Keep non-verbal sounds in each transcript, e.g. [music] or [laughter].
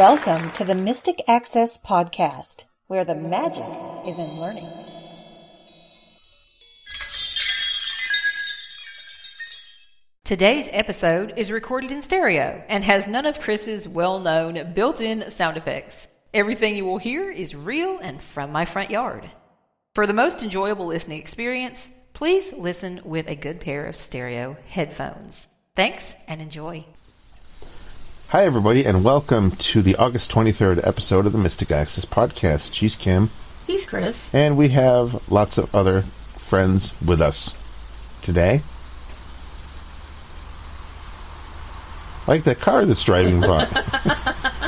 Welcome to the Mystic Access Podcast, where the magic is in learning. Today's episode is recorded in stereo and has none of Chris's well known built in sound effects. Everything you will hear is real and from my front yard. For the most enjoyable listening experience, please listen with a good pair of stereo headphones. Thanks and enjoy. Hi, everybody, and welcome to the August 23rd episode of the Mystic Access Podcast. She's Kim, He's Chris. and we have lots of other friends with us today. Like that car that's driving by. [laughs]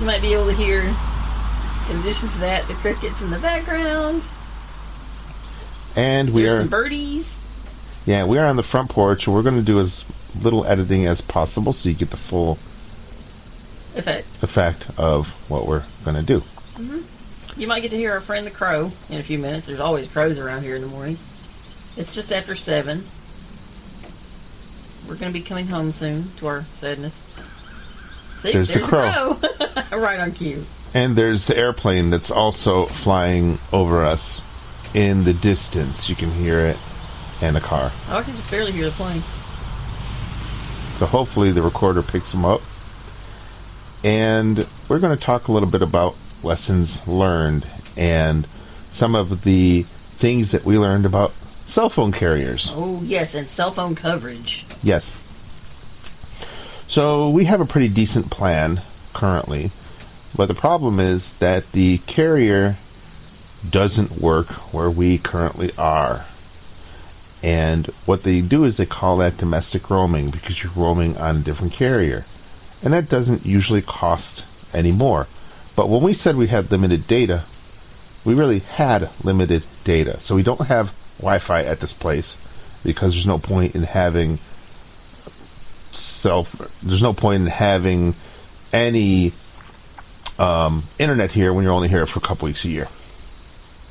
You might be able to hear, in addition to that, the crickets in the background. and we There's are, some birdies. yeah, we are on the front porch. We're going to do as little editing as possible so you get the full Effect. effect of what we're going to do. Mm-hmm. You might get to hear our friend the crow in a few minutes. There's always crows around here in the mornings. It's just after seven. We're going to be coming home soon to our sadness. See, There's the crow. [laughs] right on cue. And there's the airplane that's also flying over us in the distance. You can hear it, and a car. Oh, I can just barely hear the plane. So hopefully the recorder picks them up. And we're going to talk a little bit about lessons learned and some of the things that we learned about cell phone carriers. Oh, yes, and cell phone coverage. Yes. So we have a pretty decent plan currently, but the problem is that the carrier doesn't work where we currently are. And what they do is they call that domestic roaming because you're roaming on a different carrier. And that doesn't usually cost any more. But when we said we had limited data, we really had limited data. So we don't have Wi Fi at this place because there's no point in having self there's no point in having any um, internet here when you're only here for a couple weeks a year.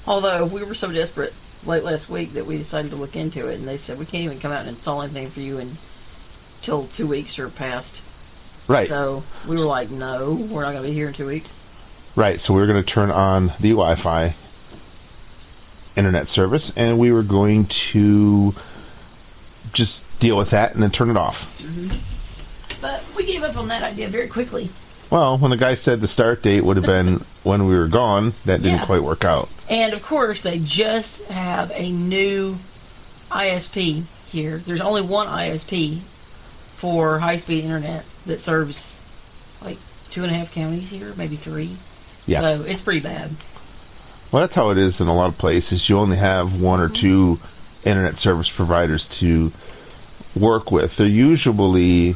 Although we were so desperate late last week that we decided to look into it, and they said we can't even come out and install anything for you until two weeks are past. Right. So we were like, no, we're not going to be here in two weeks. Right. So we were going to turn on the Wi-Fi internet service, and we were going to just deal with that and then turn it off. Mm-hmm. But we gave up on that idea very quickly. Well, when the guy said the start date would have been when we were gone, that didn't Yeah. quite work out. And of course, they just have a new ISP here. There's only one ISP for high speed internet that serves like two and a half counties here, maybe three. Yeah. So it's pretty bad. Well, that's how it is in a lot of places. You only have one or two mm-hmm. internet service providers to work with. They're usually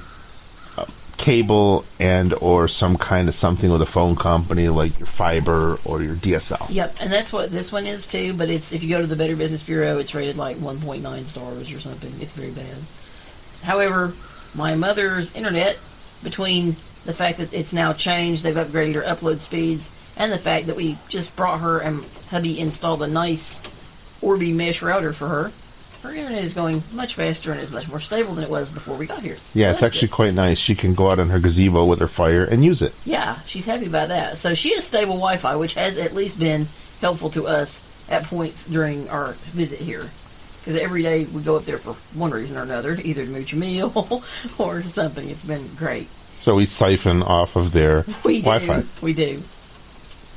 cable and or some kind of something with a phone company like your fiber or your DSL. Yep, and that's what this one is too. But it's if you go to the Better Business Bureau, it's rated like 1.9 stars or something. It's very bad. However, my mother's internet, between the fact that it's now changed, they've upgraded her upload speeds, and the fact that we just brought her and hubby installed a nice Orbi mesh router for her, her internet is going much faster and is much more stable than it was before we got here. Yeah, So it's actually good. quite nice. She can go out on her gazebo with her fire and use it. Yeah, she's happy about that. So she has stable Wi-Fi, which has at least been helpful to us at points during our visit here. Because every day we go up there for one reason or another, [laughs] either to mooch a meal [laughs] or something. It's been great. So we siphon off of their [laughs] We. Wi-Fi. We do.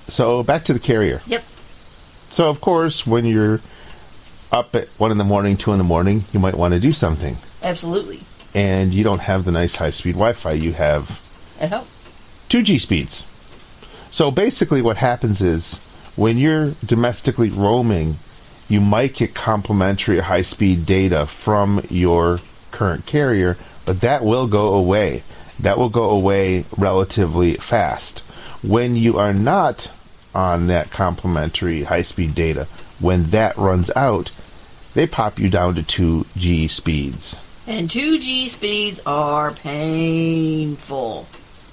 So back to the carrier. Yep. So of course, when you're up at one in the morning, two in the morning, you might want to do something, Absolutely. and you don't have the nice high-speed Wi-Fi. You have It helps. 2G speeds. So basically, what happens is when you're domestically roaming, you might get complimentary high speed data from your current carrier, but that will go away. That will go away relatively fast. When you are not on that complimentary high speed data, when that runs out, they pop you down to 2G speeds. And 2G speeds are painful.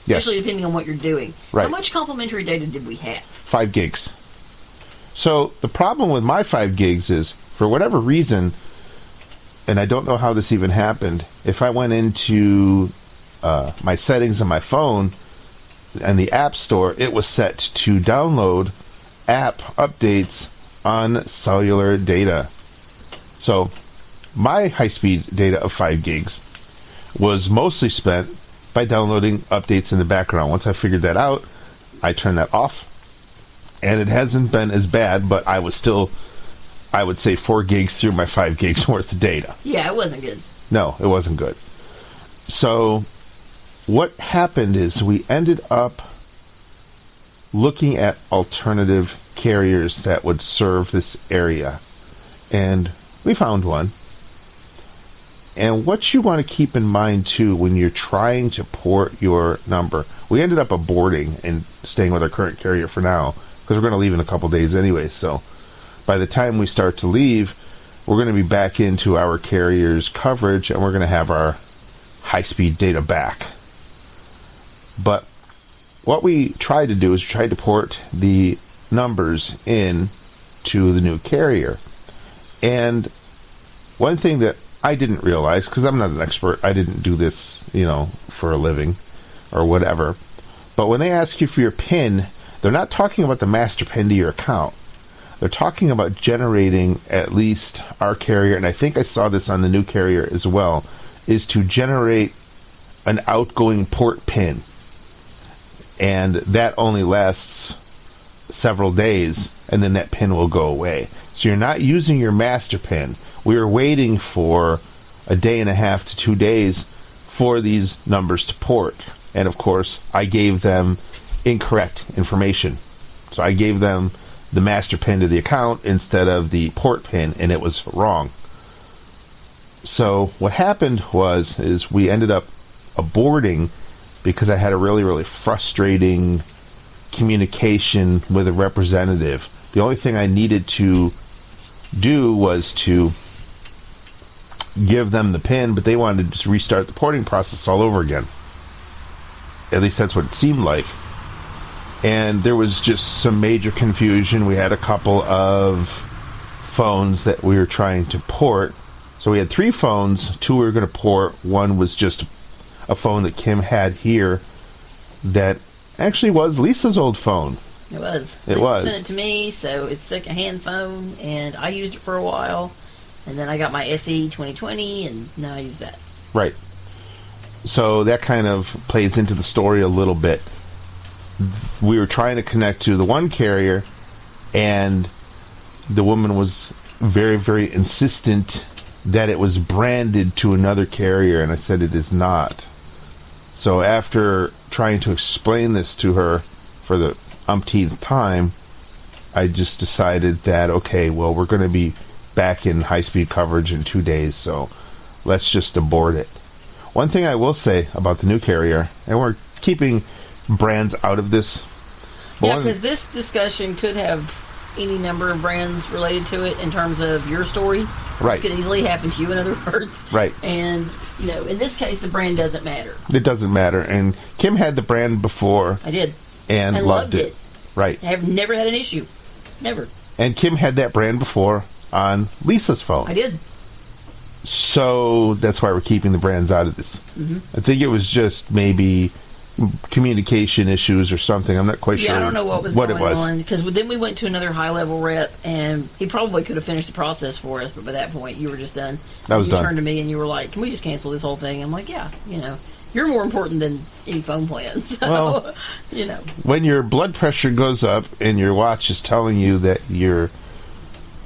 Yes. Especially depending on what you're doing. Right. How much complimentary data did we have? five gigs. So the problem with my five gigs is, for whatever reason, and I don't know how this even happened. If I went into uh, my settings on my phone and the App Store, it was set to download app updates on cellular data. So, my high speed data of 5 gigs was mostly spent by downloading updates in the background. Once I figured that out, I turned that off. And it hasn't been as bad, but I was still, I would say, 4 gigs through my 5 gigs [laughs] worth of data. Yeah, it wasn't good. No, it wasn't good. So, what happened is we ended up looking at alternative carriers that would serve this area. And we found one. And what you want to keep in mind too when you're trying to port your number, we ended up aborting and staying with our current carrier for now because we're going to leave in a couple days anyway. So by the time we start to leave, we're going to be back into our carrier's coverage and we're going to have our high speed data back. But what we tried to do is try to port the numbers in to the new carrier. And one thing that I didn't realize, because I'm not an expert, I didn't do this, you know, for a living or whatever. But when they ask you for your PIN, they're not talking about the master PIN to your account. They're talking about generating at least our carrier, and I think I saw this on the new carrier as well, is to generate an outgoing port PIN. And that only lasts several days, and then that pin will go away. So you're not using your master pin. We were waiting for a day and a half to two days for these numbers to port. And of course, I gave them incorrect information. So I gave them the master pin to the account instead of the port pin, and it was wrong. So what happened was is we ended up aborting because I had a really really frustrating communication with a representative. The only thing I needed to do was to give them the pin, but they wanted to just restart the porting process all over again. At least that's what it seemed like. And there was just some major confusion. We had a couple of phones that we were trying to port. So we had three phones, two we were going to port. One was just a phone that Kim had here that actually was Lisa's old phone. It was. It Lisa was. sent it to me, so it's like a hand phone, and I used it for a while, and then I got my SE 2020, and now I use that. Right. So that kind of plays into the story a little bit. We were trying to connect to the one carrier, and the woman was very, very insistent that it was branded to another carrier, and I said it is not. So after trying to explain this to her for the umpteenth time, I just decided that okay, well we're going to be back in high speed coverage in two days, so let's just abort it. One thing I will say about the new carrier, and we're keeping brands out of this. Yeah, because this discussion could have any number of brands related to it in terms of your story. Right. This could easily happen to you, in other words. Right. And, you know, in this case, the brand doesn't matter. it doesn't matter. And Kim had the brand before I did. and I loved loved it. it. Right. I have never had an issue. Never. And Kim had that brand before on Lisa's phone. I did. So that's why we're keeping the brands out of this. Mm-hmm. I think it was just maybe communication issues or something. I'm not quite Yeah, sure I don't know what was what going it was. on because then we went to another high level rep, and he probably could have finished the process for us, but by that point you were just done. I was you done. turned to me and you were like, "Can we just cancel this whole thing?" I'm like, "Yeah, you know, you're more important than any phone plan." [laughs] So, Well- you know, When your blood pressure goes up and your watch is telling you that your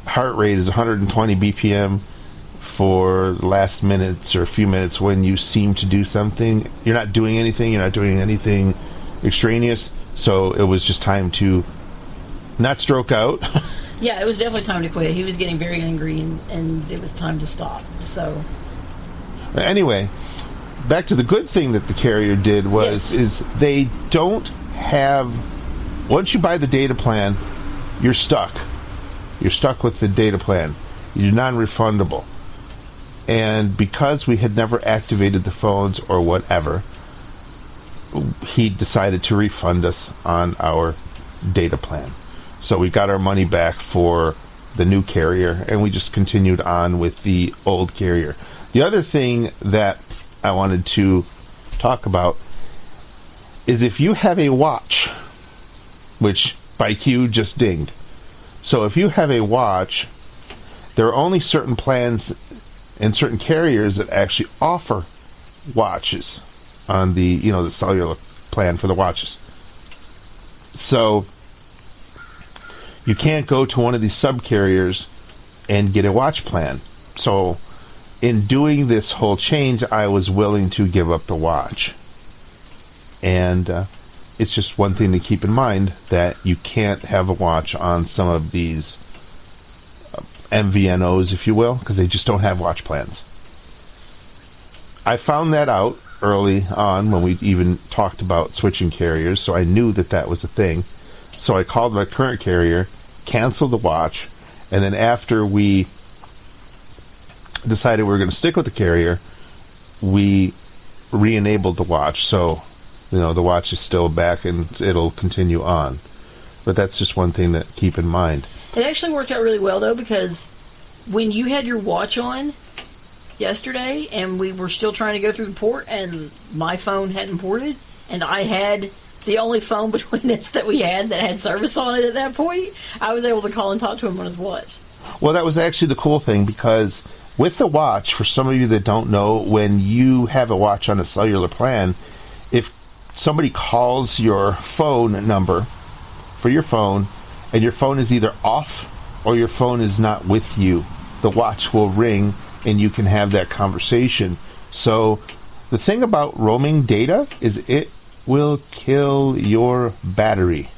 heart rate is 120 BPM for the last minutes or a few minutes when you seem to do something, you're not doing anything, you're not doing anything extraneous. So it was just time to not stroke out. [laughs] yeah, it was definitely time to quit. He was getting very angry, and, and it was time to stop. So, anyway, back to the good thing that the carrier did was Yes. is they don't have once you buy the data plan, you're stuck. You're stuck with the data plan. You're non-refundable. And because we had never activated the phones or whatever, he decided to refund us on our data plan. So we got our money back for the new carrier and we just continued on with the old carrier. The other thing that I wanted to talk about is if you have a watch, which by Q just dinged. So if you have a watch, there are only certain plans and certain carriers that actually offer watches on the you know the cellular plan for the watches. So you can't go to one of these sub carriers and get a watch plan. So in doing this whole change, I was willing to give up the watch. And uh, it's just one thing to keep in mind that you can't have a watch on some of these MVNOs, if you will, because they just don't have watch plans. I found that out early on when we even talked about switching carriers, so I knew that that was a thing. So I called my current carrier, canceled the watch, and then after we decided we were going to stick with the carrier, we re-enabled the watch. So, you know, the watch is still back and it'll continue on. But that's just one thing to keep in mind. It actually worked out really well though because when you had your watch on yesterday and we were still trying to go through the port and my phone hadn't ported and I had the only phone [laughs] between us that we had that had service on it at that point, I was able to call and talk to him on his watch. Well, that was actually the cool thing because with the watch, for some of you that don't know, when you have a watch on a cellular plan, if somebody calls your phone number for your phone and your phone is either off or your phone is not with you, the watch will ring and you can have that conversation. So, the thing about roaming data is it will kill your battery.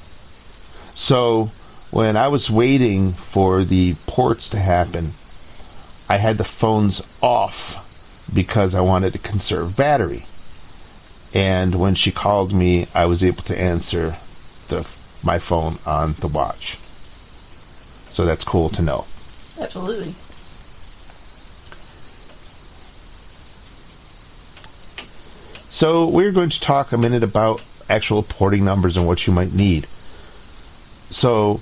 So, when I was waiting for the ports to happen, I had the phones off because I wanted to conserve battery. And when she called me, I was able to answer the my phone on the watch. So that's cool to know. Absolutely. So we're going to talk a minute about actual porting numbers and what you might need. So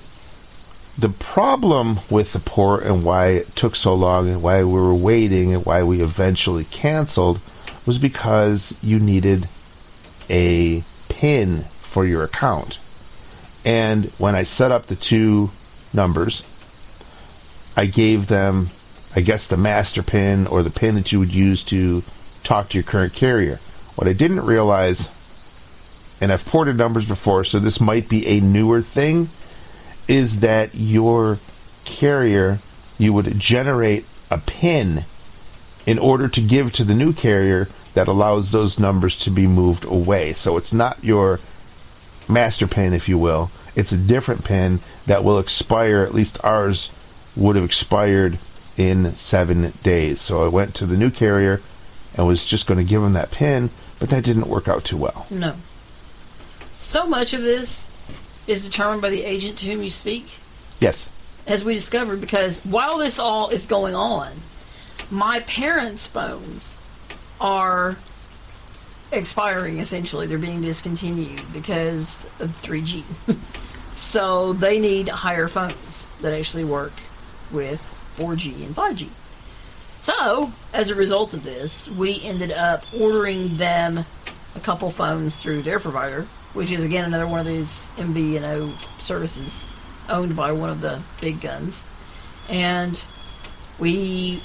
the problem with the port and why it took so long and why we were waiting and why we eventually canceled was because you needed a PIN for your account. And when I set up the two numbers, I gave them, I guess, the master PIN or the PIN that you would use to talk to your current carrier. What I didn't realize, and I've ported numbers before, so this might be a newer thing, is that your carrier, you would generate a PIN in order to give to the new carrier that allows those numbers to be moved away. So it's not your master PIN, if you will. It's a different PIN that will expire, at least ours would have expired in seven days. So I went to the new carrier and was just going to give them that PIN, but that didn't work out too well. No. So much of this is determined by the agent to whom you speak, Yes. as we discovered, because while this all is going on, my parents' phones are expiring essentially. They're being discontinued because of 3G. [laughs] so they need higher phones that actually work with 4G and 5G. So, as a result of this, we ended up ordering them a couple phones through their provider, which is again another one of these MVNO services owned by one of the big guns. And we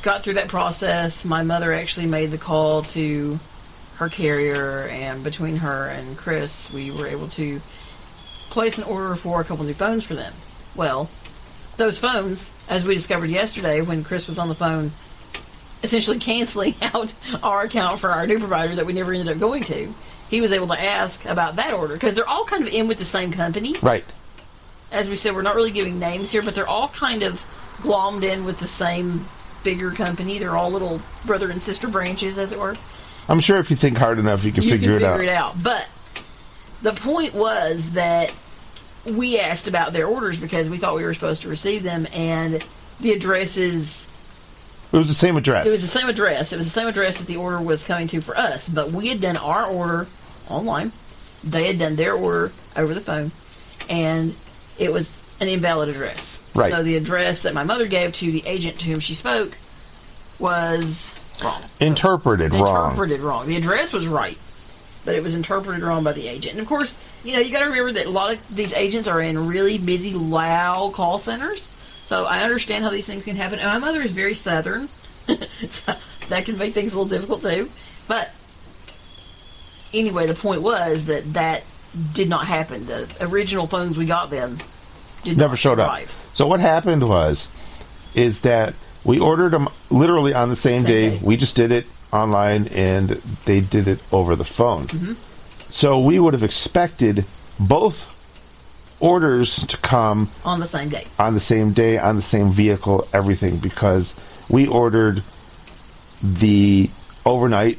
got through that process. My mother actually made the call to her carrier, and between her and Chris, we were able to place an order for a couple new phones for them. Well, those phones, as we discovered yesterday when Chris was on the phone, essentially [laughs] canceling out our account for our new provider that we never ended up going to, he was able to ask about that order because they're all kind of in with the same company. Right. As we said, we're not really giving names here, but they're all kind of glommed in with the same bigger company. They're all little brother and sister branches, as it were I'm sure if you think hard enough, you can you figure, can figure it, out. it out. But the point was that we asked about their orders because we thought we were supposed to receive them, and the addresses. It was the same address. It was the same address. It was the same address that the order was coming to for us, but we had done our order online. They had done their order over the phone, and it was an invalid address. Right. So the address that my mother gave to the agent to whom she spoke was wrong Interpreted wrong. interpreted wrong. The address was right. but it was interpreted wrong by the agent. And of course, you know, you got to remember that a lot of these agents are in really busy, loud call centers. So I understand how these things can happen. And my mother is very southern. [laughs] so that can make things a little difficult too. But anyway, the point was that that did not happen. The original phones we got then did Never not showed up. So what happened was, is that we ordered them literally on the same, Same day. day. We just did it online, and they did it over the phone. Mm-hmm. So we would have expected both orders to come on the same day. on the same day, on the same vehicle, everything, because we ordered the overnight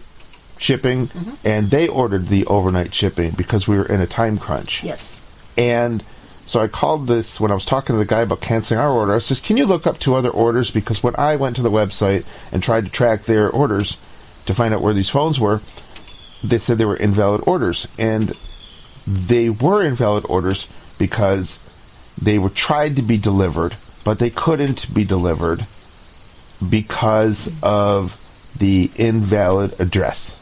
shipping Mm-hmm. and they ordered the overnight shipping because we were in a time crunch. Yes. And so I called this when I was talking to the guy about canceling our order. I says, "Can you look up two other orders?" Because when I went to the website and tried to track their orders to find out where these phones were, they said they were invalid orders, and they were invalid orders because they were tried to be delivered, but they couldn't be delivered because of the invalid address.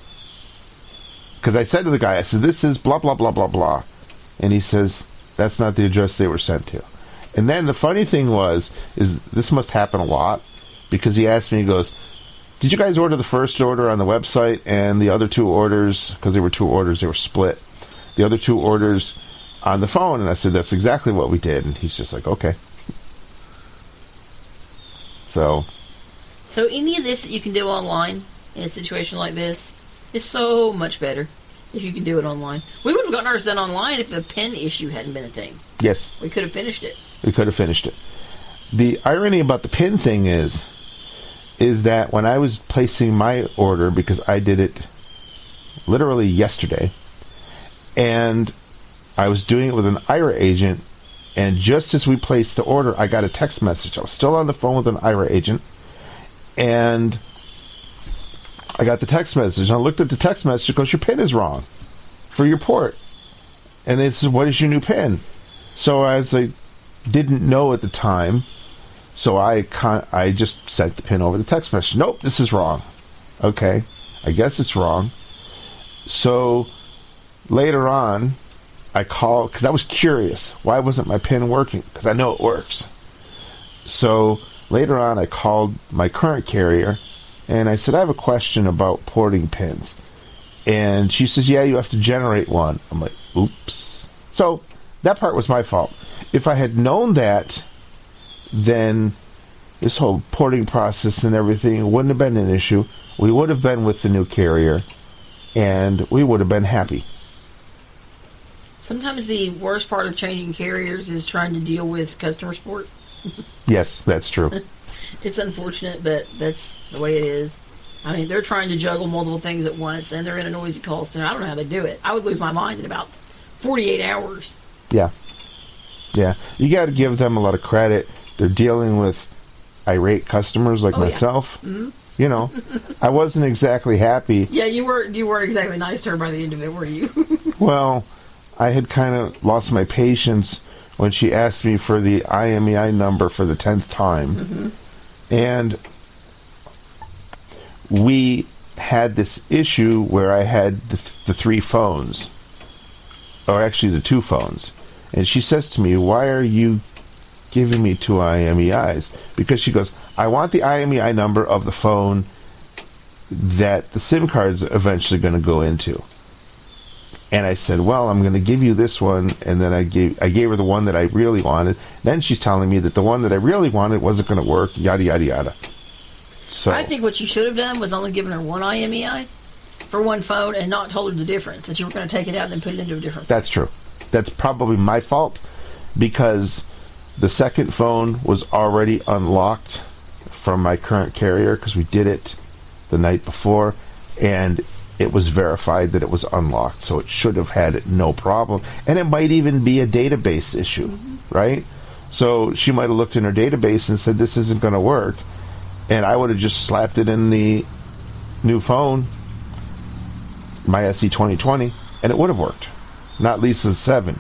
Because I said to the guy, I said, "This is blah blah blah blah blah," and he says, "That's not the address they were sent to." And then the funny thing was, is this must happen a lot because he asked me, he goes, "Did you guys order the first order on the website and the other two orders because there were two orders, they were split, the other two orders on the phone?" And I said, "That's exactly what we did." And he's just like, "Okay." So So any of this that you can do online in a situation like this is so much better if you can do it online. We would have gotten ours done online if the pin issue hadn't been a thing. yes, We could have finished it. we could have finished it. The irony about the pin thing is, is that when I was placing my order, because I did it literally yesterday, and I was doing it with an IRA agent, and just as we placed the order, I got a text message. I was still on the phone with an IRA agent, and I got the text message. I looked at the text message. Goes, "Your pin is wrong for your port." And they said, "What is your new pin?" So as I didn't know at the time, so I con- I just sent the pin over the text message. Nope, this is wrong. Okay, I guess it's wrong. So later on, I called because I was curious. Why wasn't my pin working? Because I know it works. So later on, I called my current carrier and I said, I have a question about porting pins. And she says, Yeah, you have to generate one. I'm like, Oops. So that part was my fault. If I had known that, then this whole porting process and everything wouldn't have been an issue. We would have been with the new carrier and we would have been happy. Sometimes the worst part of changing carriers is trying to deal with customer support. [laughs] Yes, that's true. [laughs] It's unfortunate, but that's the way it is. I mean, they're trying to juggle multiple things at once, and they're in a noisy call center. I don't know how they do it. I would lose my mind in about 48 hours. Yeah. Yeah. You got to give them a lot of credit. They're dealing with irate customers like Oh, yeah. myself. Mm-hmm. You know, I wasn't exactly happy. [laughs] Yeah, you were you were exactly nice to her by the end of it, were you? [laughs] Well, I had kind of lost my patience when she asked me for the IMEI number for the 10th time. Mm-hmm. And we had this issue where I had the, the three phones, or actually the two phones. And she says to me, Why are you giving me two IMEIs? Because she goes, I want the IMEI number of the phone that the SIM card's eventually going to go into. And I said, "Well, I'm going to give you this one," and then I gave I gave her the one that I really wanted. Then she's telling me that the one that I really wanted wasn't going to work. Yada yada yada. So I think what you should have done was only given her one IMEI for one phone and not told her the difference that you were going to take it out and then put it into a different. that's true. That's probably my fault because the second phone was already unlocked from my current carrier because we did it the night before, and it was verified that it was unlocked, so it should have had no problem. And it might even be a database issue, right? So she might have looked in her database and said, This isn't going to work. And I would have just slapped it in the new phone, my SE 2020, and it would have worked. Not Lisa's 7,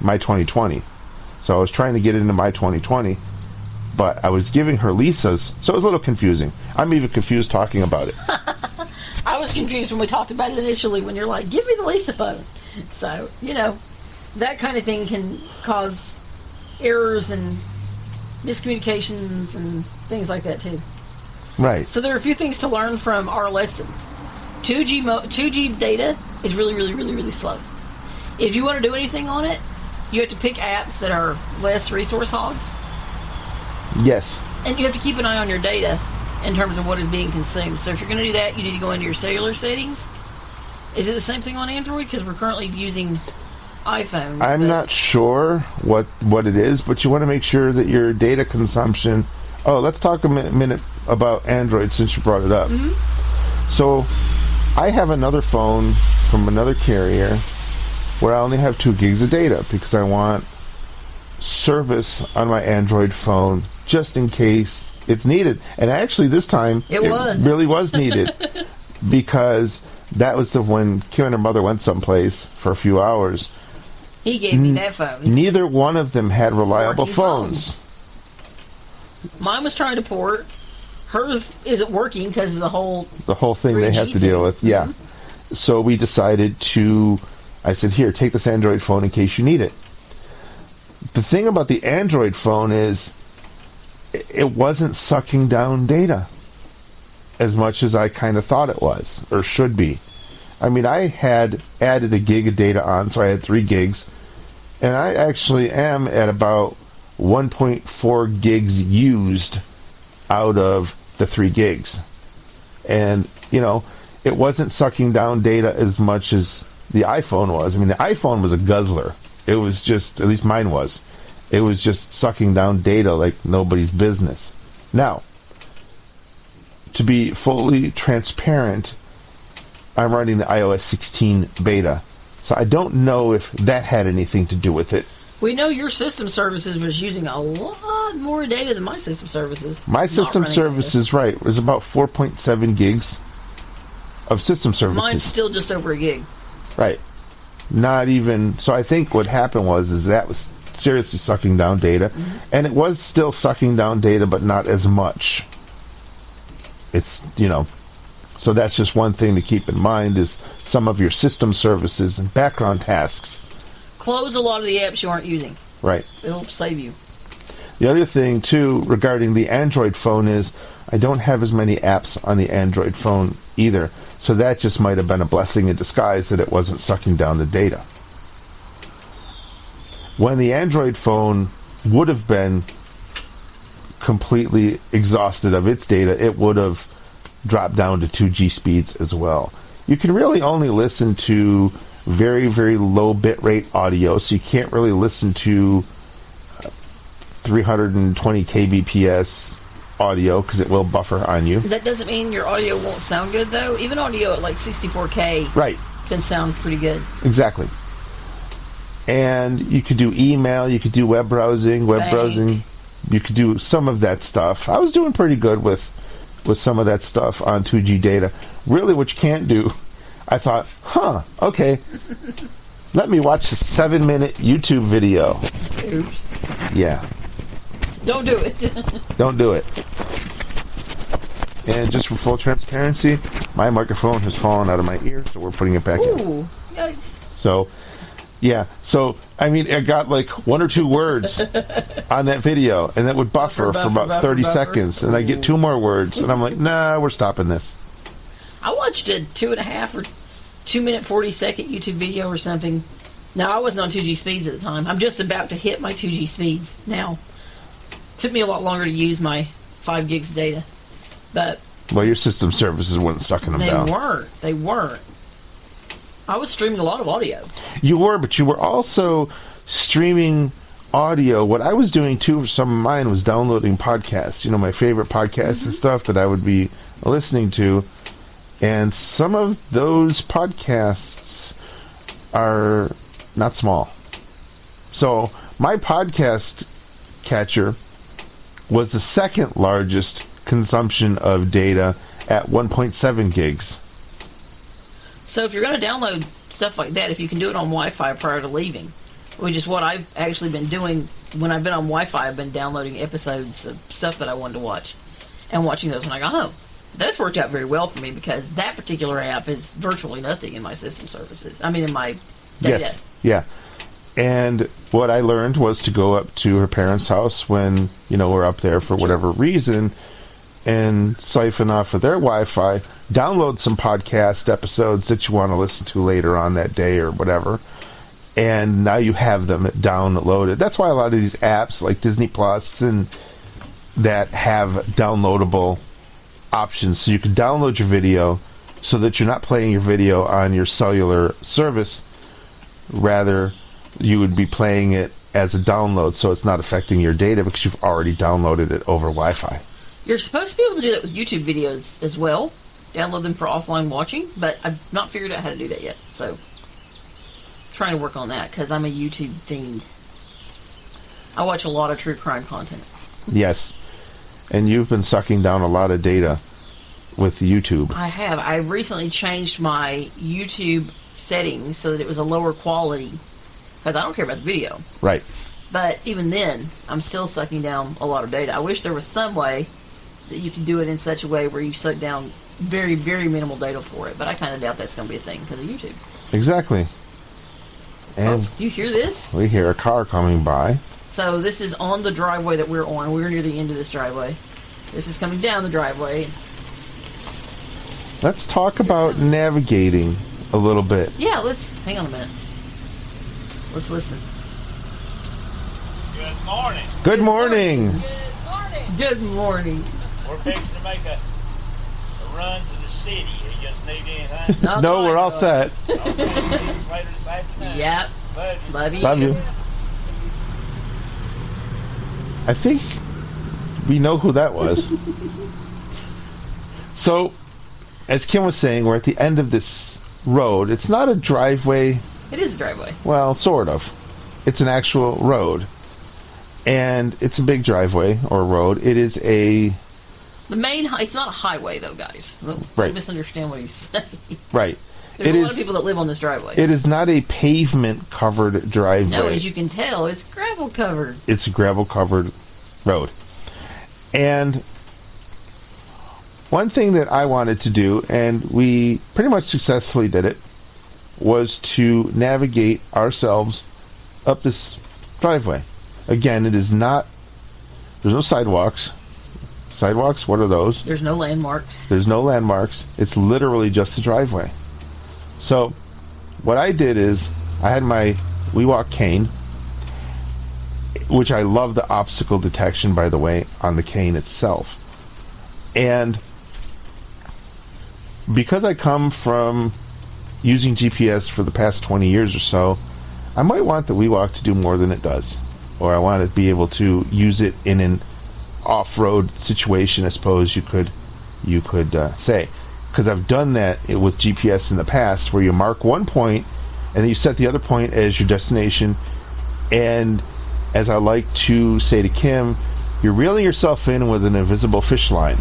my 2020. So I was trying to get into my 2020, but I was giving her Lisa's, so it was a little confusing. I'm even confused talking about it. [laughs] I was confused when we talked about it initially. When you're like, "Give me the Lisa phone," so you know that kind of thing can cause errors and miscommunications and things like that too. Right. So there are a few things to learn from our lesson. 2G mo- 2G data is really, really, really, really slow. If you want to do anything on it, you have to pick apps that are less resource hogs, Yes. and you have to keep an eye on your data in terms of what is being consumed. So if you're going to do that, you need to go into your cellular settings. Is it the same thing on Android? Because we're currently using iPhones. I'm not sure what what it is, but you want to make sure that your data consumption. Oh, let's talk a mi- minute about Android since you brought it up. Mm-hmm. So, I have another phone from another carrier where I only have two gigs of data because I want service on my Android phone just in case it's needed. And actually, this time It was. really was needed [laughs] because that was the when Kim and her mother went someplace for a few hours. He gave me that phone. Neither one of them had reliable Working phones. Mine was trying to port. Hers isn't working because of the whole. The whole thing they 3G have to deal with. Yeah. Mm-hmm. So we decided to. I said, "Here, take this Android phone in case you need it." The thing about the Android phone is, it wasn't sucking down data as much as I kind of thought it was or should be. I mean, I had added a gig of data on, so I had three gigs, and I actually am at about 1.4 gigs used out of the three gigs. And, you know, it wasn't sucking down data as much as the iPhone was. I mean, the iPhone was a guzzler. It was just, at least mine was, it was just sucking down data like nobody's business. Now, to be fully transparent, I'm running the iOS 16 beta. So I don't know if that had anything to do with it. We know your system services was using a lot more data than my system services. My system services, right, was about 4.7 gigs of system services. Mine's still just over a gig. Right. Not even. So I think what happened was is that was seriously sucking down data, mm-hmm. and it was still sucking down data, but not as much. It's you know, so that's just one thing to keep in mind is some of your system services and background tasks. Close a lot of the apps you aren't using. Right. It'll save you. The other thing too regarding the Android phone is I don't have as many apps on the Android phone either. So that just might have been a blessing in disguise that it wasn't sucking down the data. When the Android phone would have been completely exhausted of its data, it would have dropped down to 2G speeds as well. You can really only listen to very, very low bitrate audio, so you can't really listen to 320 kbps audio because it will buffer on you. That doesn't mean your audio won't sound good though. Even audio at like 64k Right, can sound pretty good. exactly. And you could do email, you could do web browsing, web Bank. browsing. You could do some of that stuff. I was doing pretty good with with some of that stuff on 2G data. Really, what you can't do, I thought, huh, okay. Let me watch a seven minute YouTube video. Oops. Yeah, Don't do it. [laughs] Don't do it. And just for full transparency, my microphone has fallen out of my ear, so we're putting it back in. Ooh. Yikes. So, yeah. So, I mean, it got like one or two words [laughs] on that video, and that would buffer, Buffer, for about buffer, 30 buffer. seconds. And I get two more words, and I'm like, nah, we're stopping this. I watched a two and a half or two minute forty second YouTube video or something. Now I wasn't on 2G speeds at the time. I'm just about to hit my 2G speeds now. Took me a lot longer to use my five gigs of data, but Well, your system services weren't sucking them they down. They weren't. They weren't. I was streaming a lot of audio. You were, but you were also streaming audio. What I was doing too for some of mine was downloading podcasts. You know, my favorite podcasts and mm-hmm. stuff that I would be listening to. And some of those podcasts are not small. So my podcast catcher was the second largest consumption of data at 1.7 gigs. So if you're going to download stuff like that, if you can do it on Wi-Fi prior to leaving, which is what I've actually been doing when I've been on Wi-Fi, I've been downloading episodes of stuff that I wanted to watch and watching those when I got home. That's worked out very well for me because that particular app is virtually nothing in my system services. I mean, in my data. Yes. Yeah. And what I learned was to go up to her parents' house when, you know, we're up there for whatever reason and siphon off of their Wi Fi, download some podcast episodes that you want to listen to later on that day or whatever. And now you have them downloaded. That's why a lot of these apps like Disney Plus and that have downloadable options. So you can download your video so that you're not playing your video on your cellular service. Rather, you would be playing it as a download so it's not affecting your data because you've already downloaded it over Wi Fi. You're supposed to be able to do that with YouTube videos as well. Download them for offline watching, but I've not figured out how to do that yet. So, trying to work on that because I'm a YouTube fiend. I watch a lot of true crime content. Yes. And you've been sucking down a lot of data with YouTube. I have. I recently changed my YouTube settings so that it was a lower quality because I don't care about the video. Right. But even then, I'm still sucking down a lot of data. I wish there was some way that you could do it in such a way where you suck down very, very minimal data for it. But I kind of doubt that's going to be a thing because of YouTube. Exactly. Oh, and oh, do you hear this? we hear a car coming by. So this is on the driveway that we're on. We're near the end of this driveway. This is coming down the driveway. Let's talk about navigating a little bit. Yeah, let's hang on a minute. Let's listen. Good morning. Good morning. Good morning. Good morning. We're fixing to make a, a run to the city. You just need anything? [laughs] Not No, we're all set. okay, later this afternoon. Yep. Love you. Love you. Love you. I think we know who that was. [laughs] so, as Kim was saying, we're at the end of this road. It's not a driveway, It is a driveway. well, sort of. It's an actual road. And it's a big driveway or road. It is a The main. hi- It's not a highway though, guys. Don't Right. misunderstand what he's saying. right. There's It a lot is of people that live on this driveway. it is not a pavement covered driveway. no, as you can tell, it's gravel covered. it's a gravel covered road. And one thing that I wanted to do, and we pretty much successfully did it, was to navigate ourselves up this driveway. Again, it is not, there's no sidewalks. Sidewalks, what are those? There's no landmarks. There's no landmarks. It's literally just a driveway. So, what I did is I had my WeWalk cane, which I love the obstacle detection, by the way, on the cane itself. And because I come from using GPS for the past 20 years or so, I might want the WeWalk to do more than it does. Or I want to be able to use it in an off-road situation, I suppose you could you could uh, say, because I've done that with GPS in the past, where you mark one point and then you set the other point as your destination, and as I like to say to Kim, you're reeling yourself in with an invisible fish line.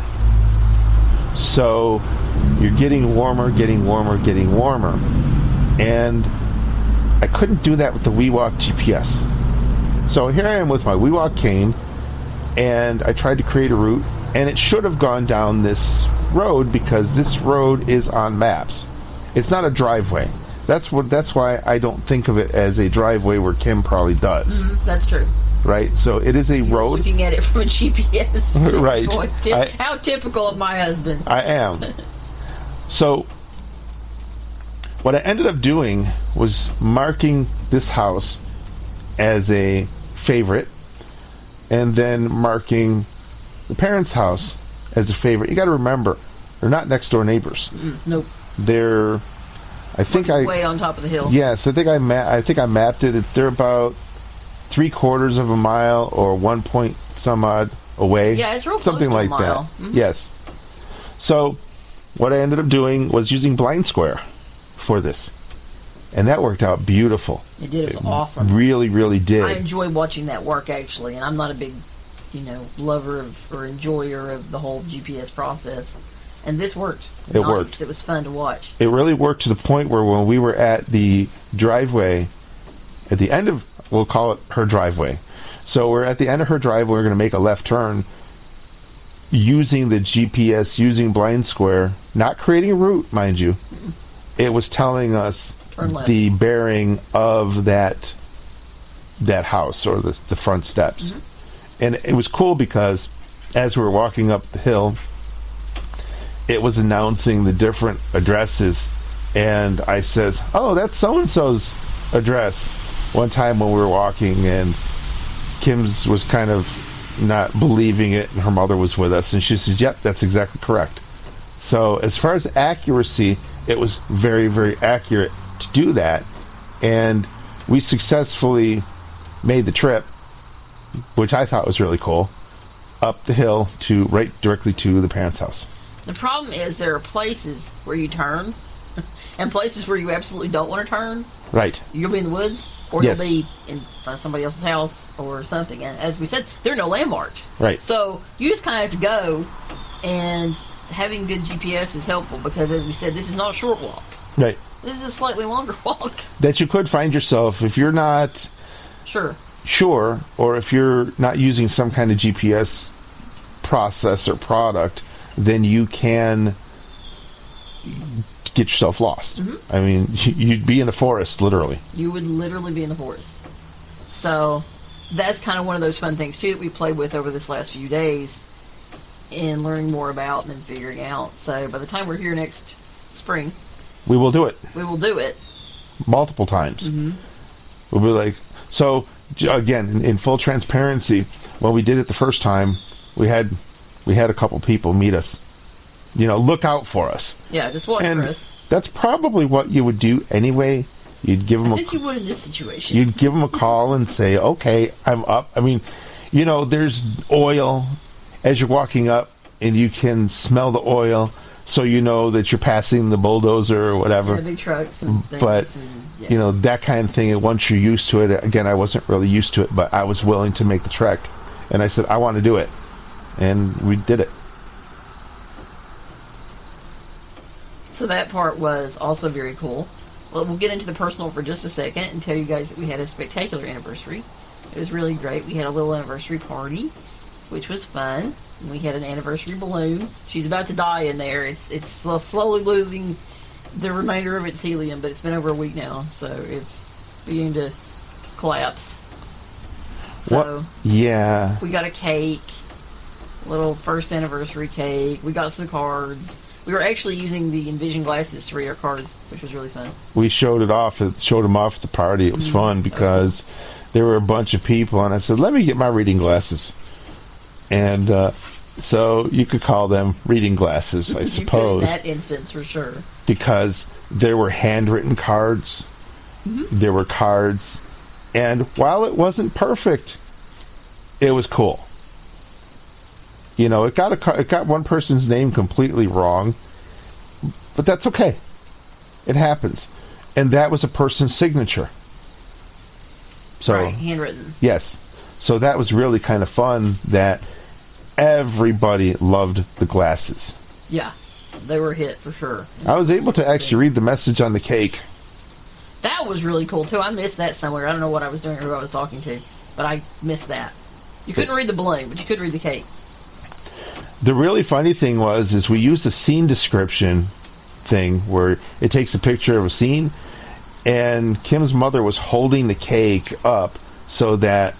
So you're getting warmer, getting warmer, getting warmer, and I couldn't do that with the WeWalk GPS. So here I am with my WeWalk cane, and I tried to create a route, and it should have gone down this road because this road is on maps. It's not a driveway. That's what. That's why I don't think of it as a driveway where Kim probably does, mm-hmm, That's true. right? So it is a road. Looking at it from a GPS. [laughs] Right. I- How typical of my husband. I am. [laughs] So, what I ended up doing was marking this house as a favorite, and then marking the parents' house as a favorite. You got to remember, they're not next door neighbors. Nope. They're, I think I, Way on top of the hill. yes, I think I ma- I think I mapped it. It's, they're about three quarters of a mile or one point some odd away. Yeah, it's real close something to a like that. Mhm. Yes. So, what I ended up doing was using Blind Square for this, and that worked out beautiful. It did. It was awesome. Really, really did. I enjoy watching that work actually, and I'm not a big, you know, lover of or enjoyer of the whole GPS process. And this worked. It Nice. worked. It was fun to watch. it really worked to the point where when we were at the driveway, at the end of, we'll call it her driveway. So we're at the end of her driveway. We're going to make a left turn, using the GPS, using Blind Square, not creating a route, mind you. It was telling us the bearing of that that house or the, the front steps. Mm-hmm. And it was cool because as we were walking up the hill, it was announcing the different addresses and I says, "Oh, that's so and so's address." One time when we were walking and Kim's was kind of not believing it and her mother was with us and she says, "Yep, that's exactly correct." So, as far as accuracy, it was very very accurate to do that and we successfully made the trip, which I thought was really cool, up the hill to right directly to the parents' house. The problem is there are places where you turn, [laughs] and places where you absolutely don't want to turn. Right. You'll be in the woods, or Yes. you'll be in somebody else's house or something. And as we said, there are no landmarks. Right. So you just kind of have to go, and having good GPS is helpful because, as we said, this is not a short walk. Right. This is a slightly longer [laughs] walk. That you could find yourself if you're not Sure. sure or if you're not using some kind of GPS process or product, then you can get yourself lost. Mm-hmm. I mean, [laughs] you'd be in a forest literally. you would literally be in the forest. So that's kind of one of those fun things too that we played with over this last few days in learning more about and then figuring out. So by the time we're here next spring, We will do it we will do it. multiple times. Mm-hmm. We'll be like, so again, in, in full transparency, when we did it the first time, we had we had a couple people meet us. You know, look out for us, Yeah, just watch and for us. that's probably what you would do anyway. You'd give them I a think you would in this situation. you'd give them a call and say, "Okay, I'm up." I mean, you know, there's oil as you're walking up, and you can smell the oil, so you know that you're passing the bulldozer or whatever. Yeah, big trucks and things. but and, yeah. you know that kind of thing. And once you're used to it, again, I wasn't really used to it, but I was willing to make the trek, and I said, "I want to do it," and we did it. So that part was also very cool. Well, we'll get into the personal for just a second and tell you guys that we had a spectacular anniversary. It was really great. We had a little anniversary party, which was fun. We had an anniversary balloon. She's about to die in there. It's it's slowly losing the remainder of its helium, but it's been over a week now, so it's beginning to collapse. So what? Yeah, we got a cake, little first anniversary cake. We got some cards. We were actually using the Envision glasses to read our cards, which was really fun. we showed it off. Showed them off at the party. It was fun because there were a bunch of people, and I said, "Let me get my reading glasses." And uh, so you could call them reading glasses, [laughs] I suppose. in that instance for sure. because there were handwritten cards. There were cards, and while it wasn't perfect, it was cool. You know, it got a it got one person's name completely wrong, but that's okay. It happens, and that was a person's signature. So right, handwritten. yes, so that was really kind of fun. That everybody loved the glasses. Yeah, they were hit for sure. I was able to actually read the message on the cake. That was really cool too. I missed that somewhere. I don't know what I was doing or who I was talking to, but I missed that. You couldn't read the balloon, but you could read the cake. The really funny thing was is we used a scene description thing where it takes a picture of a scene and Kim's mother was holding the cake up so that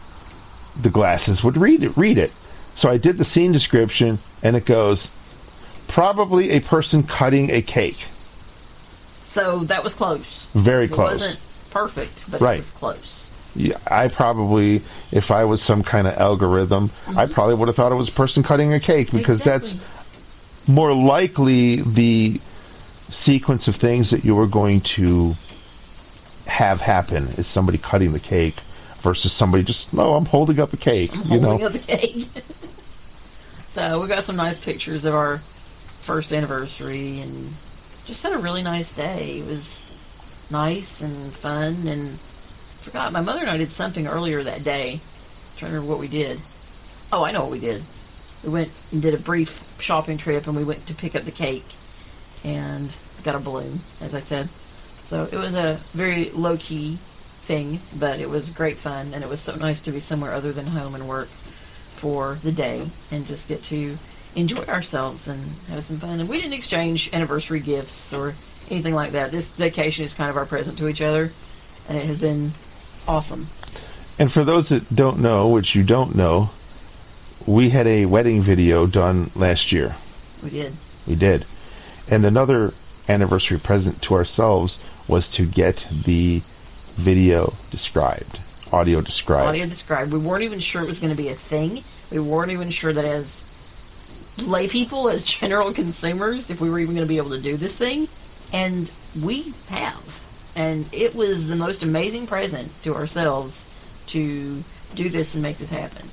the glasses would read it read it. So I did the scene description and it goes probably a person cutting a cake. So that was close. Very close. It wasn't perfect, but Right. it was close. Yeah, I probably if I was some kind of algorithm, I mm-hmm. probably would have thought it was a person cutting a cake because that's more likely the sequence of things that you were going to have happen is somebody cutting the cake versus somebody just no i'm holding up a cake you know holding up the cake. [laughs] so we got some nice pictures of our first anniversary and just had a really nice day. It was nice and fun and forgot my mother and I did something earlier that day. I'm trying to remember what we did. Oh, I know what we did. We went and did a brief shopping trip and we went to pick up the cake and got a balloon, as I said. So it was a very low key thing, but it was great fun, and it was so nice to be somewhere other than home and work for the day and just get to enjoy ourselves and have some fun. And we didn't exchange anniversary gifts or anything like that. This vacation is kind of our present to each other, and it has been awesome. And for those that don't know, which you don't know, we had a wedding video done last year. We did. We did. And another anniversary present to ourselves was to get the video described, audio described. Audio described. We weren't even sure it was going to be a thing. We weren't even sure that as lay people, as [laughs] general consumers, if we were even going to be able to do this thing. And we have. And it was the most amazing present to ourselves to do this and make this happen.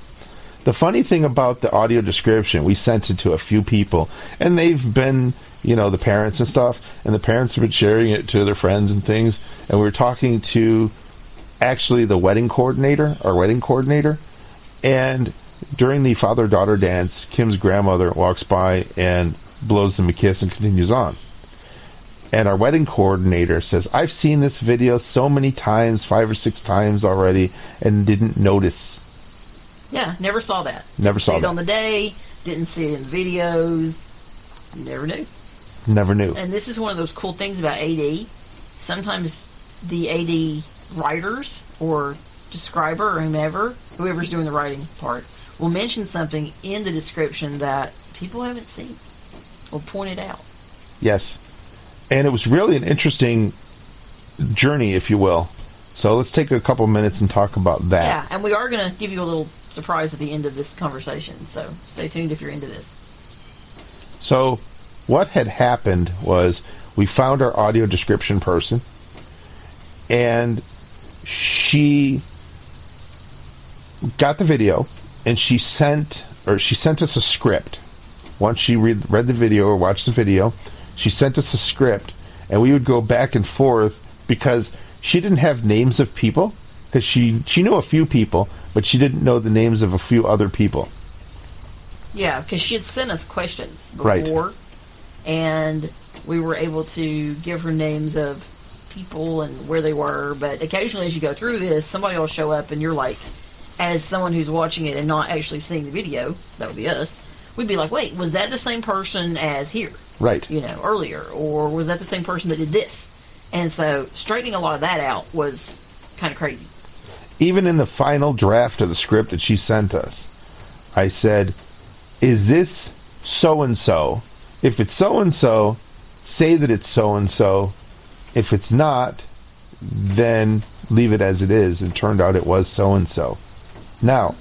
The funny thing about the audio description, we sent it to a few people, and they've been, you know, the parents and stuff, and the parents have been sharing it to their friends and things. And we were talking to actually the wedding coordinator, our wedding coordinator, and during the father daughter dance, Kim's grandmother walks by and blows them a kiss and continues on. And our wedding coordinator says, I've seen this video so many times, five or six times already, and didn't notice. Yeah, never saw that. Never saw see it that. on the day, didn't see it in videos, never knew. Never knew. And this is one of those cool things about AD. Sometimes the AD writers or describer or whomever, whoever's doing the writing part, will mention something in the description that people haven't seen or pointed out. Yes. And it was really an interesting journey, if you will. So let's take a couple minutes and talk about that. Yeah, and we are going to give you a little surprise at the end of this conversation. So stay tuned if you're into this. So, what had happened was we found our audio description person, and she got the video, and she sent or she sent us a script. Once she read read the video or watched the video, she sent us a script, and we would go back and forth because she didn't have names of people because she she knew a few people, but she didn't know the names of a few other people. Yeah, because she had sent us questions Right. before, and we were able to give her names of people and where they were. But occasionally, as you go through this, somebody will show up, and you're like, as someone who's watching it and not actually seeing the video, that would be us. We'd be like, wait, was that the same person as here? Right. You know, earlier, or was that the same person that did this? And so, straightening a lot of that out was kind of crazy. even in the final draft of the script that she sent us, I said, Is this so and so? If it's so and so, say that it's so and so. If it's not, then leave it as it is. And turned out it was so and so. Now,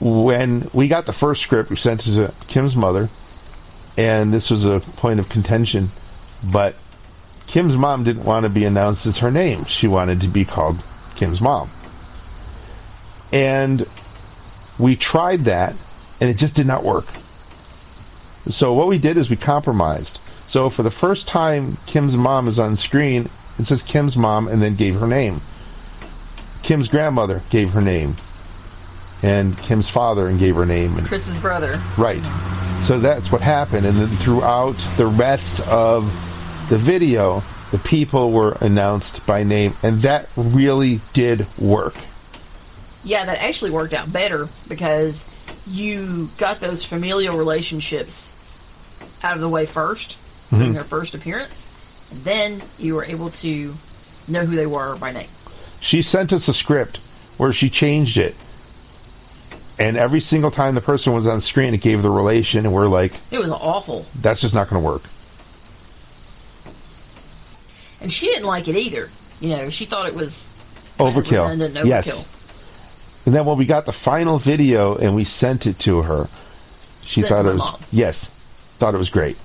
when we got the first script, we sent it to Kim's mother, and this was a point of contention, but Kim's mom didn't want to be announced as her name. She wanted to be called Kim's mom. And we tried that, and it just did not work. So what we did is we compromised. So for the first time Kim's mom is on screen, it says Kim's mom and then gave her name. Kim's grandmother gave her name. And Kim's father and gave her name. And Chris's brother. Right. So that's what happened. And then throughout the rest of the video, the people were announced by name. And that really did work. Yeah, that actually worked out better because you got those familial relationships out of the way 1st in mm-hmm. their first appearance, and then you were able to know who they were by name. She sent us a script where she changed it. And every single time the person was on screen, it gave the relation. And we're like, It was awful, that's just not going to work. and she didn't like it either. You know, she thought it was kind of Overkill. redundant overkill. Yes. And then when we got the final video and we sent it to her, she Sent thought to it my was mom. yes, thought it was great.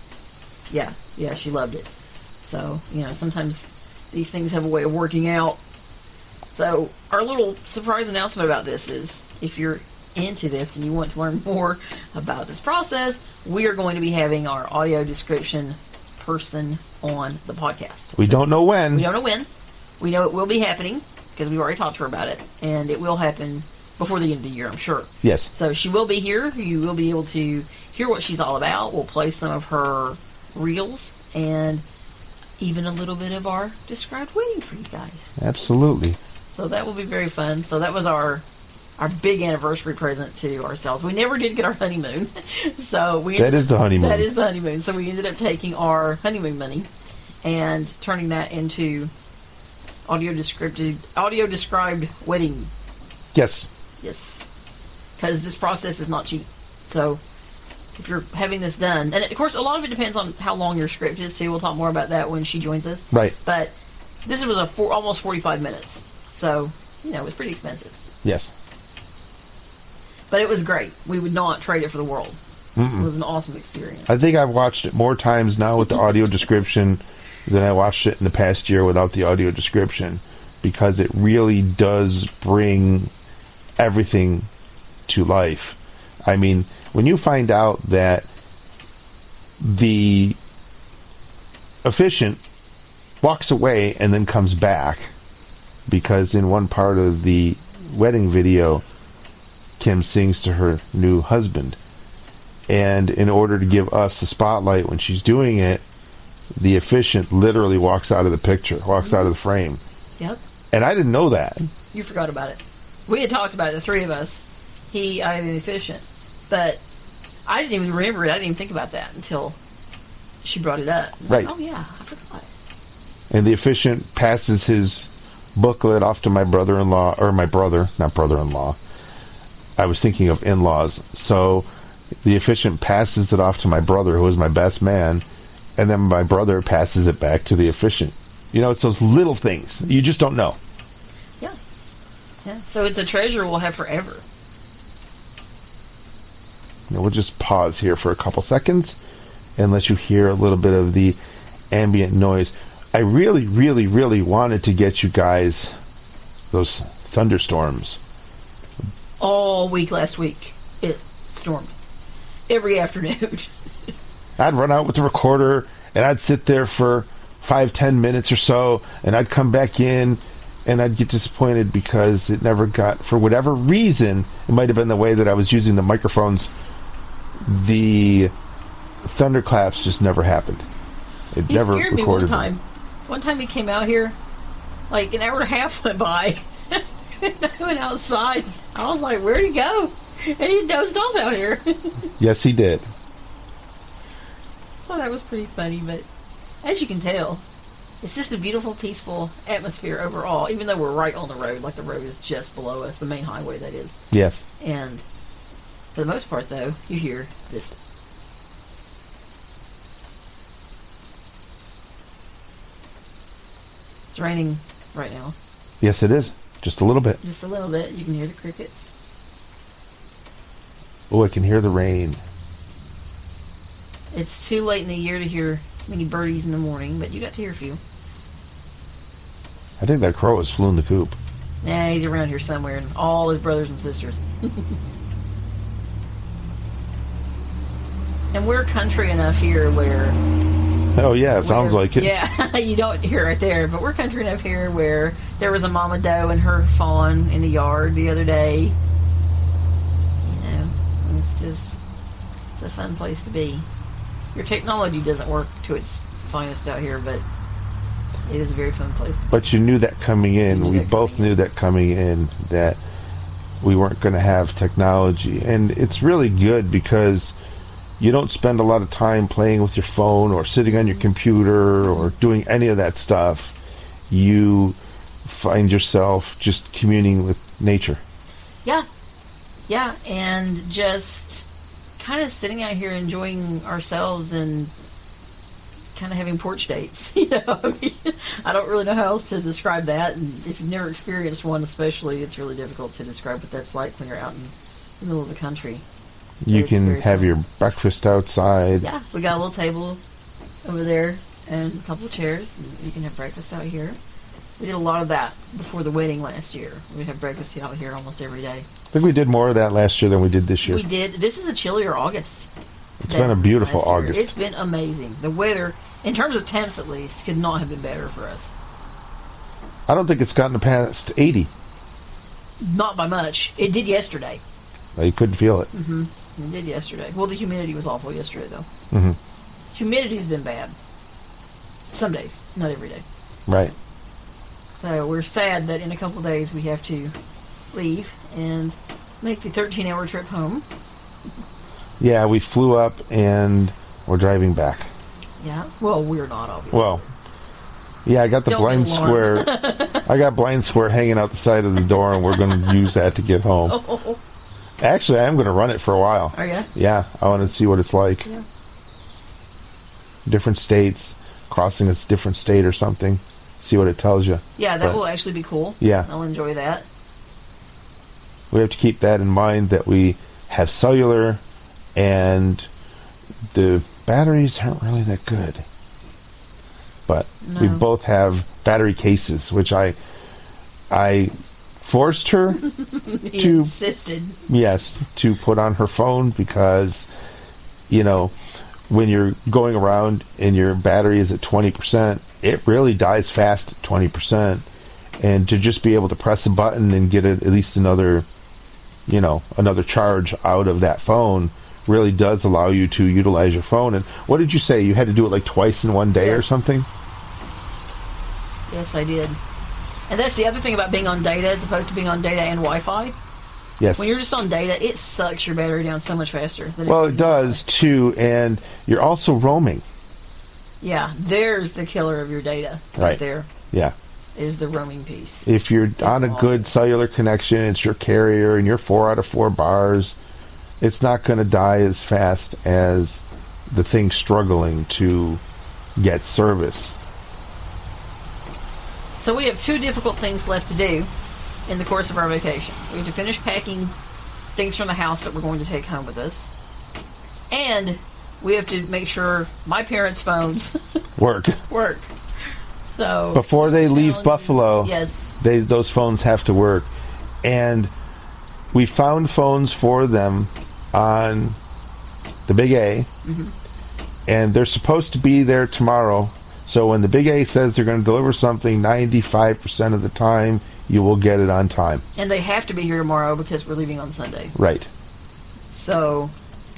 Yeah, yeah, she loved it. So, you know, sometimes these things have a way of working out. So, our little surprise announcement about this is if you're into this and you want to learn more about this process, we are going to be having our audio description person on the podcast. We don't know when. We don't know when. We know it will be happening because we've already talked to her about it, and it will happen before the end of the year, I'm sure. Yes. So she will be here. You will be able to hear what she's all about. We'll play some of her reels and even a little bit of our described wedding for you guys. Absolutely. So that will be very fun. So that was our our big anniversary present to ourselves. We never did get our honeymoon, [laughs] so we That is the honeymoon. That is the honeymoon. So we ended up taking our honeymoon money and turning that into audio described audio described wedding. Yes. Yes, because this process is not cheap. So if you're having this done, and of course, a lot of it depends on how long your script is too. We'll talk more about that when she joins us. Right. But this was a four, almost 45 minutes, so you know it was pretty expensive. Yes. But it was great. We would not trade it for the world. It was an awesome experience. I think I've watched it more times now with the audio description than I watched it in the past year without the audio description because it really does bring everything to life. I mean, when you find out that the officiant walks away and then comes back because in one part of the wedding video Kim sings to her new husband and in order to give us the spotlight when she's doing it, the officiant literally walks out of the picture, walks out of the frame. Yep. And I didn't know that. You forgot about it. We had talked about it, the three of us. He, I, and officiant. But I didn't even remember it. I didn't even think about that until she brought it up. Was like, Right. oh, yeah, I forgot. And the officiant passes his booklet off to my brother-in-law or my brother, not brother-in-law. I was thinking of in-laws. So the officiant passes it off to my brother, who is my best man, and then my brother passes it back to the officiant. You know, it's those little things you just don't know. Yeah. Yeah. So it's a treasure we'll have forever. Now, we'll just pause here for a couple seconds and let you hear a little bit of the ambient noise. I really, really, really wanted to get you guys those thunderstorms. All week last week, it stormed. Every afternoon. [laughs] I'd run out with the recorder and I'd sit there for five, ten minutes or so, and I'd come back in and I'd get disappointed because it never got, for whatever reason, it might have been the way that I was using the microphones, the thunderclaps just never happened. It He never scared me one recorded. them. time. One time he came out here, like an hour and a half went by. [laughs] and [laughs] I went outside. I was like, where'd he go? And he dozed off out here. [laughs] Yes, he did. So that was pretty funny, but as you can tell, it's just a beautiful, peaceful atmosphere overall, even though we're right on the road, like the road is just below us, the main highway that is. Yes. And for the most part, though, you hear this. It's raining right now, Yes, it is. Just a little bit. just a little bit. You can hear the crickets. Oh, I can hear the rain. It's too late in the year to hear many birdies in the morning, but you got to hear a few. I think that crow has flown the coop. Nah, he's around here somewhere, and all his brothers and sisters. [laughs] and we're country enough here where. Oh, yeah, it sounds like it. Yeah, [laughs] you don't hear it there, but we're country enough here where there was a mama doe and her fawn in the yard the other day. You know, it's just it's a fun place to be. Your technology doesn't work to its finest out here, but it is a very fun place to be. But you knew that coming in. We both knew that coming in that we weren't going to have technology. And it's really good because you don't spend a lot of time playing with your phone or sitting on your mm-hmm. computer or doing any of that stuff. You find yourself just communing with nature. Yeah. Yeah, and just kind of sitting out here enjoying ourselves and kind of having porch dates. [laughs] You know, I, mean, I don't really know how else to describe that. And if you've never experienced one, especially, it's really difficult to describe what that's like when you're out in the middle of the country. You can have fun. your breakfast outside. Yeah, we got a little table over there and a couple of chairs. And you can have breakfast out here. We did a lot of that before the wedding last year. We'd have breakfast out here almost every day. I think we did more of that last year than we did this year. We did. This is a chillier August. It's been a beautiful. August. It's been amazing. The weather, in terms of temps at least, could not have been better for us. I don't think it's gotten past 80. Not by much. It did yesterday. You couldn't feel it. Mm-hmm. It did yesterday. Well, the humidity was awful yesterday, though. Mm-hmm. Humidity's been bad. Some days, not every day. Right. So we're sad that in a couple days we have to leave and make the 13 hour trip home. Yeah, we flew up and we're driving back. Yeah. Well, we're not, obviously. Well, yeah, I got the Don't BlindSquare. [laughs] I got BlindSquare hanging out the side of the door, and we're going to use that to get home. [laughs] Oh, Actually, I am going to run it for a while. are you? Yeah, I want to see what it's like. Yeah. Different states, crossing a different state or something. See what it tells you. Yeah, that But- will actually be cool. Yeah. I'll enjoy that. We have to keep that in mind that we have cellular, and the batteries aren't really that good. But we both have battery cases, which I I forced her [laughs] To- insisted. yes, to put on her phone because, you know, when you're going around and your battery is at 20%, it really dies fast at 20%. And to just be able to press a button and get it, at least another, you know, another charge out of that phone really does allow you to utilize your phone. And what did you say? You had to do it like twice in one day or something? Yes, I did. And that's the other thing about being on data as opposed to being on data and Wi-Fi. Yes. When you're just on data, it sucks your battery down so much faster. Than well, it does too. And you're also roaming. Yeah, there's the killer of your data. Right. there Yeah. is the roaming piece. if you're on a awful. good cellular connection, it's your carrier, and you're four out of four bars, it's not going to die as fast as the thing struggling to get service. So we have two difficult things left to do in the course of our vacation. We have to finish packing things from the house that we're going to take home with us, and we have to make sure my parents' phones [laughs] Work work. So before they leave Buffalo. yes, They those phones have to work, and we found phones for them on the Big A, mm-hmm. and they're supposed to be there tomorrow. So when the Big A says they're going to deliver something, ninety-five percent of the time you will get it on time. and they have to be here tomorrow because we're leaving on Sunday. Right. So,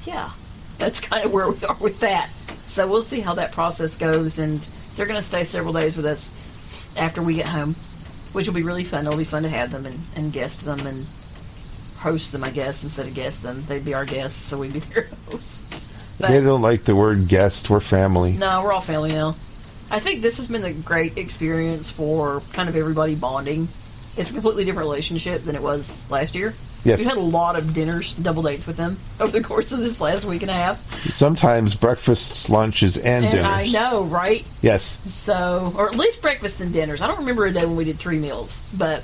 yeah, that's kind of where we are with that. So we'll see how that process goes, and they're going to stay several days with us after we get home, which will be really fun. It'll be fun to have them and, and guest them and host them, I guess, instead of guest them. They'd be our guests, so we'd be [laughs] their hosts. But They don't like the word guest. We're family. no, we're all family now. I think this has been a great experience for kind of everybody bonding. It's a completely different relationship than it was last year. Yes. We've had a lot of dinners, double dates with them over the course of this last week and a half. Sometimes breakfasts, lunches, and, And dinners. I know, right? Yes. So, or at least breakfast and dinners. I don't remember a day when we did three meals, but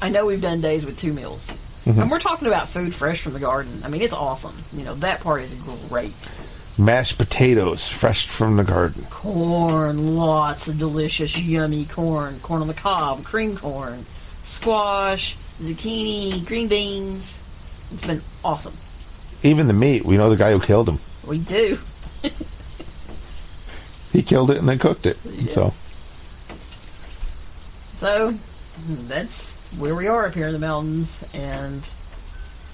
I know we've done days with two meals. Mm-hmm. And we're talking about food fresh from the garden. I mean, it's awesome. You know, that part is great. Mashed potatoes, fresh from the garden. Corn, lots of delicious, yummy corn. Corn on the cob, cream corn, squash, zucchini, green beans. It's been awesome. Even the meat. We know the guy who killed him. We do. [laughs] He killed it and then cooked it. So So that's where we are up here in the mountains, and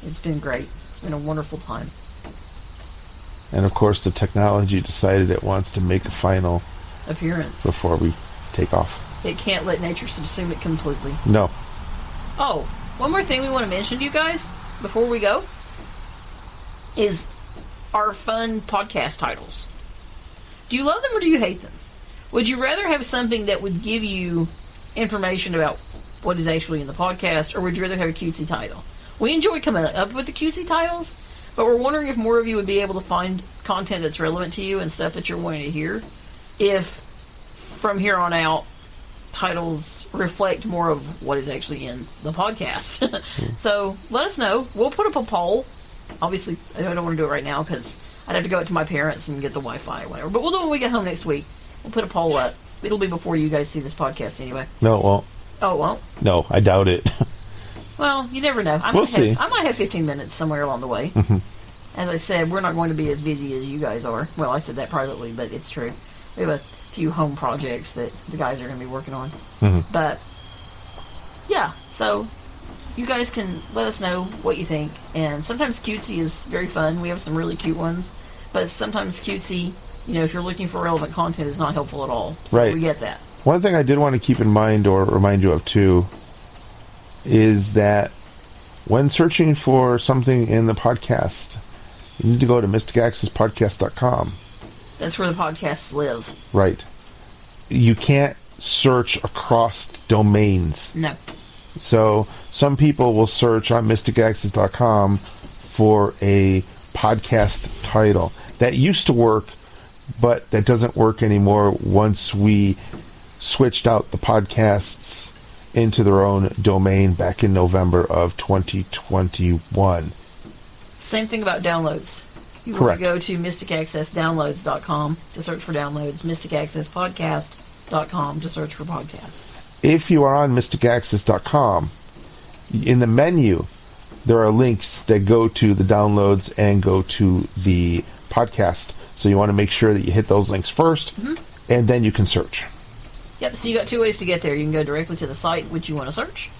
it's been great. It's been a wonderful time. And of course, the technology decided it wants to make a final Appearance. before we take off. It can't let nature subsume it completely. No. Oh, one more thing we want to mention to you guys before we go is our fun podcast titles. Do you love them or do you hate them? Would you rather have something that would give you information about what is actually in the podcast, or would you rather have a cutesy title? We enjoy coming up with the cutesy titles, but we're wondering if more of you would be able to find content that's relevant to you and stuff that you're wanting to hear. If from here on out, titles reflect more of what is actually in the podcast. [laughs] so let us know. We'll put up a poll. Obviously, I don't want to do it right now because I'd have to go up to my parents and get the Wi-Fi or whatever. But we'll do it when we get home next week. We'll put a poll up. It'll be before you guys see this podcast anyway. No, it won't. Oh, it won't. No, I doubt it. [laughs] Well, you never know. I We'll might see. Mm-hmm. Have, I might have 15 minutes somewhere along the way. As I said, we're not going to be as busy as you guys are. Well, I said that privately, but it's true. We have a few home projects that the guys are going to be working on. Mm-hmm. But yeah, so you guys can let us know what you think. And sometimes cutesy is very fun. We have some really cute ones, but sometimes cutesy, you know, if you're looking for relevant content, is not helpful at all. So Right. We get that. One thing I did want to keep in mind or remind you of too is that when searching for something in the podcast, you need to go to mysticaccesspodcast.com. That's where the podcasts live. Right. You can't search across domains. No. So some people will search on mysticaccess.com for a podcast title. That used to work, but that doesn't work anymore once we switched out the podcasts into their own domain back in November of 2021. Same thing about downloads. You Correct. want to go to mysticaccessdownloads.com to search for downloads, mysticaccesspodcast.com to search for podcasts. If you are on mysticaccess.com, in the menu, there are links that go to the downloads and go to the podcast. So you want to make sure that you hit those links 1st mm-hmm. and then you can search. Yep, so you got two ways to get there. You can go directly to the site which you want to search,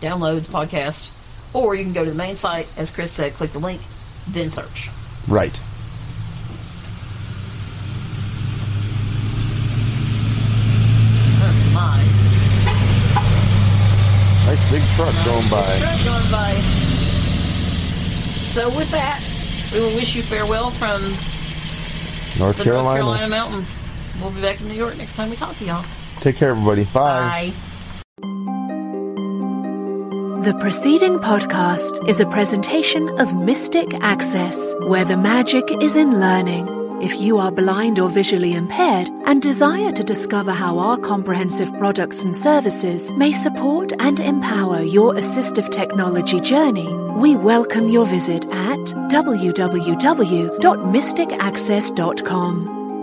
downloads, podcast, or you can go to the main site, as Chris said, click the link, then search. Right. Oh. Nice big truck going by. Truck going by. So with that, we will wish you farewell from North the Carolina. North Carolina mountains. We'll be back in New York next time we talk to y'all. Take care, everybody. Bye. Bye. The preceding podcast is a presentation of Mystic Access, where the magic is in learning. If you are blind or visually impaired and desire to discover how our comprehensive products and services may support and empower your assistive technology journey, we welcome your visit at www.mysticaccess.com.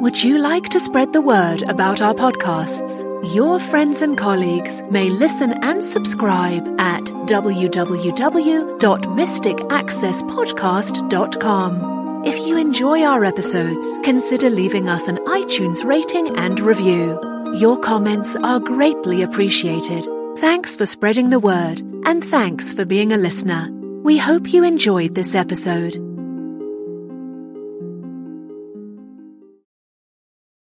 Would you like to spread the word about our podcasts? Your friends and colleagues may listen and subscribe at www.mysticaccesspodcast.com. If you enjoy our episodes, consider leaving us an iTunes rating and review. Your comments are greatly appreciated. Thanks for spreading the word, and thanks for being a listener. We hope you enjoyed this episode.